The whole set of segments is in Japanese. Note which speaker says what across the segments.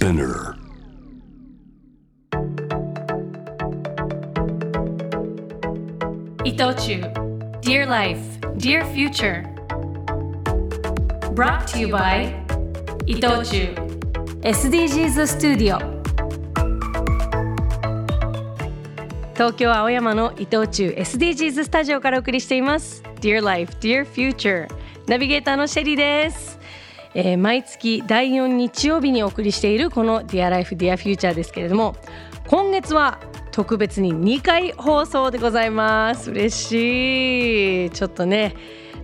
Speaker 1: Spinner.
Speaker 2: 伊藤忠 Dear Life, Dear Future Brought to you by 伊藤忠 SDGs スタジオ東京青山の伊藤忠 SDGs スタジオからお送りしています Dear Life, Dear Future ナビゲーターのシェリーですえー毎月第4日曜日にお送りしているこの Dear Life, Dear Future ですけれども今月は特別に2回放送でございます。嬉しい。ちょっとね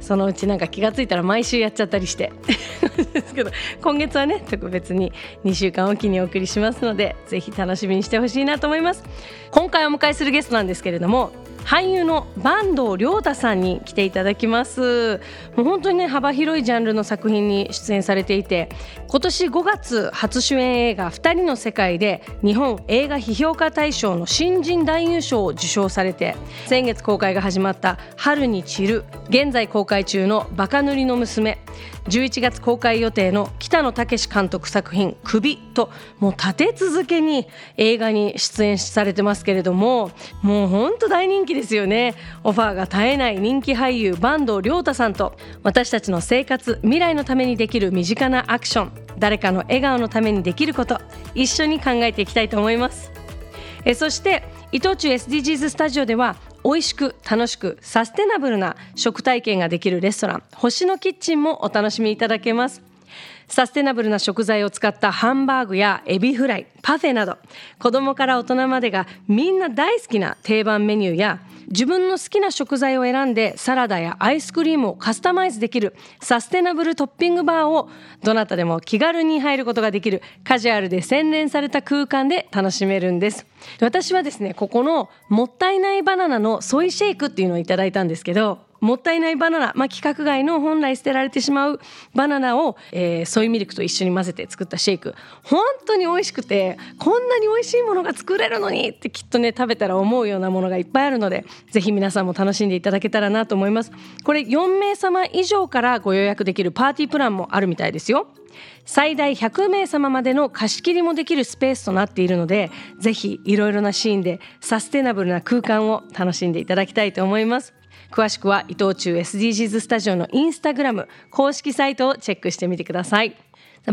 Speaker 2: そのうちなんか気がついたら毎週やっちゃったりして。ですけど今月はね特別に2週間おきにお送りしますのでぜひ楽しみにしてほしいなと思います。今回お迎えするゲストなんですけれども俳優の坂東亮太さんに来ていただきます。もう本当にね幅広いジャンルの作品に出演されていて今年5月初主演映画「二人の世界」で日本映画批評家大賞の新人男優賞を受賞されて先月公開が始まった「春に散る」現在公開中の「バカ塗りの娘」11月公開予定の北野武監督作品「首」ともう立て続けに映画に出演されてますけれどももう本当大人気ですよね。オファーが絶えない人気俳優坂東亮太さんと私たちの生活未来のためにできる身近なアクション誰かの笑顔のためにできること一緒に考えていきたいと思います。えそして伊藤忠 SDGs スタジオでは美味しく楽しくサステナブルな食体験ができるレストラン星のキッチンもお楽しみいただけます。サステナブルな食材を使ったハンバーグやエビフライパフェなど子供から大人までがみんな大好きな定番メニューや自分の好きな食材を選んでサラダやアイスクリームをカスタマイズできるサステナブルトッピングバーをどなたでも気軽に入ることができるカジュアルで洗練された空間で楽しめるんです。私はですねここのもったいないバナナのソイシェイクっていうのをいただいたんですけどもったいないバナナ、まあ、規格外の本来捨てられてしまうバナナを、えーソイミルクと一緒に混ぜて作ったシェイク。本当に美味しくてこんなに美味しいものが作れるのにってきっとね食べたら思うようなものがいっぱいあるのでぜひ皆さんも楽しんでいただけたらなと思います。これ4名様以上からご予約できるパーティープランもあるみたいですよ。最大100名様までの貸し切りもできるスペースとなっているのでぜひいろいろなシーンでサステナブルな空間を楽しんでいただきたいと思います。詳しくは伊藤忠 SDGs スタジオのインスタグラム公式サイトをチェックしてみてください。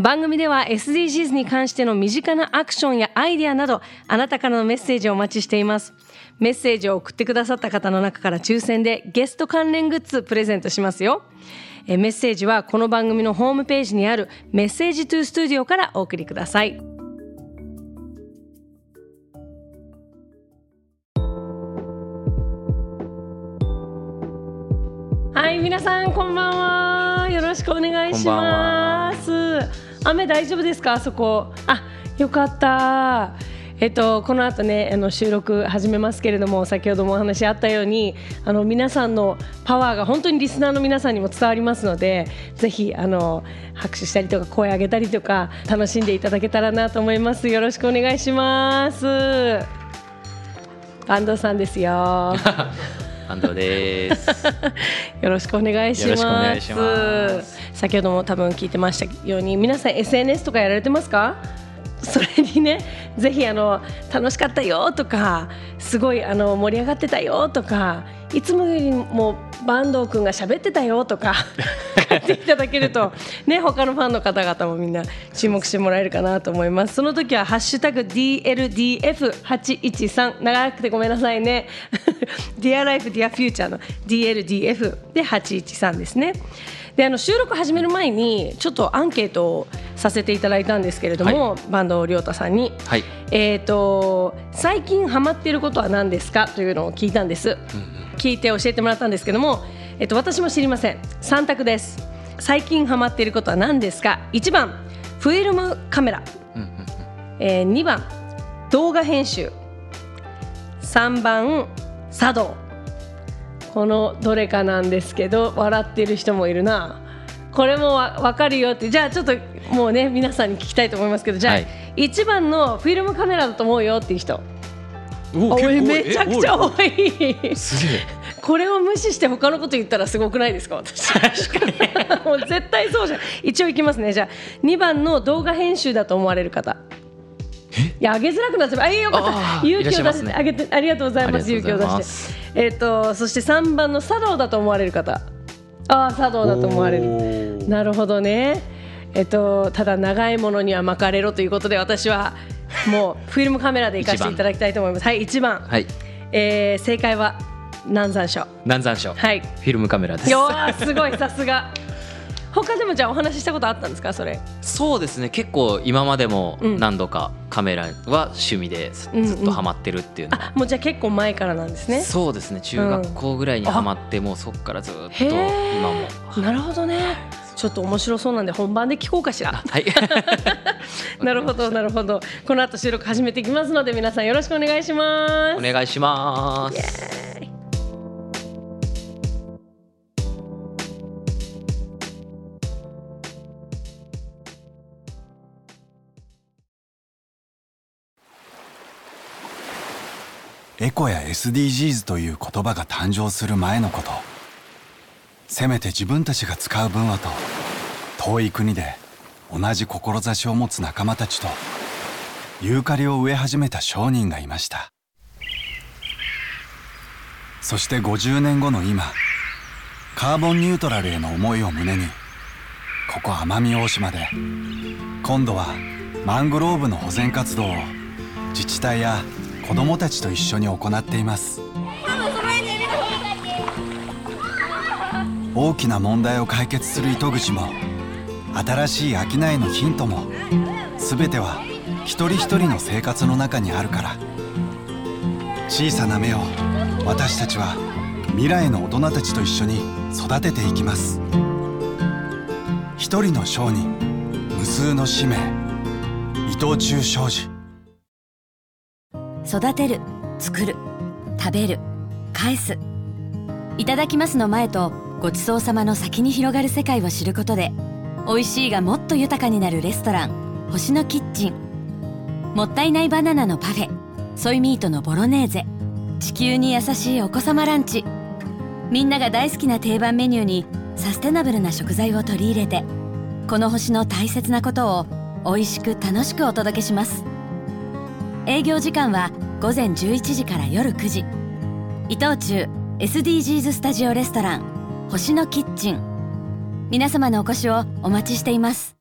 Speaker 2: 番組では SDGs に関しての身近なアクションやアイデアなどあなたからのメッセージをお待ちしています。メッセージを送ってくださった方の中から抽選でゲスト関連グッズプレゼントしますよ。えーメッセージはこの番組のホームページにあるメッセージトゥースタジオからお送りください。はい皆さんこんばんは。よろしくお願いします。雨大丈夫ですか？あそこ。あよかった。えっと、この後ねあの収録始めますけれども先ほどもお話あったようにあの皆さんのパワーが本当にリスナーの皆さんにも伝わりますのでぜひあの拍手したりとか声上げたりとか楽しんでいただけたらなと思います。よろしくお願いします。バンドさんですよ
Speaker 3: 安藤で す。
Speaker 2: よろしくお願いします。先ほども多分聞いてましたように、皆さん SNS とかやられてますか？それにね、ぜひあの楽しかったよとか、すごいあの盛り上がってたよとか、いつもよりも坂東くんが喋ってたよとか 書いていただけるとね他のファンの方々もみんな注目してもらえるかなと思いますその時は「ハッシュタグ #DLDF813」長くてごめんなさいね Dear Life Dear Future の DLDF で813ですね。であの収録始める前にちょっとアンケートをさせていただいたんですけれども、坂東亮太さんに、
Speaker 3: はい。
Speaker 2: えー、と最近ハマっていることは何ですか？というのを聞いたんです、聞いて教えてもらったんですけども、えっと私も知りません。3択です。最近ハマっていることは何ですか？1番フィルムカメラ、えー、2番動画編集。3番茶道このどれかなんですけど笑ってる人もいるな。これもわ分かるよって。じゃあちょっともうね皆さんに聞きたいと思いますけどじゃあ、
Speaker 3: はい。
Speaker 2: 1番のフィルムカメラだと思うよっていう人。
Speaker 3: お
Speaker 2: おいめちゃくちゃ多い。
Speaker 3: すげえ。
Speaker 2: これを無視して他のこと言ったらすごくないですか？私。もう絶対そうじゃん。一応いきますね。じゃあ2番の動画編集だと思われる方いやあげづらくなっちゃう。あいいよかっ
Speaker 3: あ
Speaker 2: た
Speaker 3: ー
Speaker 2: 勇気を出
Speaker 3: しゃいますね。
Speaker 2: あげてありがとうございます勇気を出して。えっ、とそして三番の茶道だと思われる方。ああ茶道だと思われる。なるほどね。えっ、とただ長いものには巻かれろということで私はもう フィルムカメラで行かせていただきたいと思います。はい一番、
Speaker 3: はい。
Speaker 2: えー、正解は南山椒
Speaker 3: 南山椒
Speaker 2: はい。
Speaker 3: フィルムカメラです。
Speaker 2: よーすごいさすが他でもじゃあお話ししたことあったんですか？それ。
Speaker 3: そうですね。結構今までも
Speaker 2: うん。
Speaker 3: 何度かカメラは趣味でずっとハマってるっていうの。は、
Speaker 2: あもうじゃあ結構前からなんですね。
Speaker 3: そうですね。中学校ぐらいにハマって、もうそこからずっと今も。
Speaker 2: なるほどね。ちょっと面白そうなんで本番で聞こうかしら。
Speaker 3: はい。
Speaker 2: なるほどなるほど。この後収録始めていきますので皆さんよろしくお願いします。
Speaker 3: お願いします
Speaker 1: エコや SDGs という言葉が誕生する前のこと。せめて自分たちが使う分はと遠い国で同じ志を持つ仲間たちとユーカリを植え始めた商人がいました。そして50年後の今カーボンニュートラルへの思いを胸にここ奄美大島で今度はマングローブの保全活動を自治体や子どもたちと一緒に行っています。大きな問題を解決する糸口も新しい商いのヒントも全ては一人一人の生活の中にあるから。小さな芽を私たちは未来の大人たちと一緒に育てていきます。一人の商人無数の使命伊藤忠商事。
Speaker 4: 育てる作る食べる返す。いただきますの前とごちそうさまの先に広がる世界を知ることで美味しいがもっと豊かになるレストラン星のキッチン。もったいないバナナのパフェソイミートのボロネーゼ。地球に優しいお子様ランチ。みんなが大好きな定番メニューにサステナブルな食材を取り入れてこの星の大切なことを美味しく楽しくお届けします。営業時間は午前11時から夜9時。伊藤忠 SDGs スタジオレストラン星のキッチン。皆様のお越しをお待ちしています。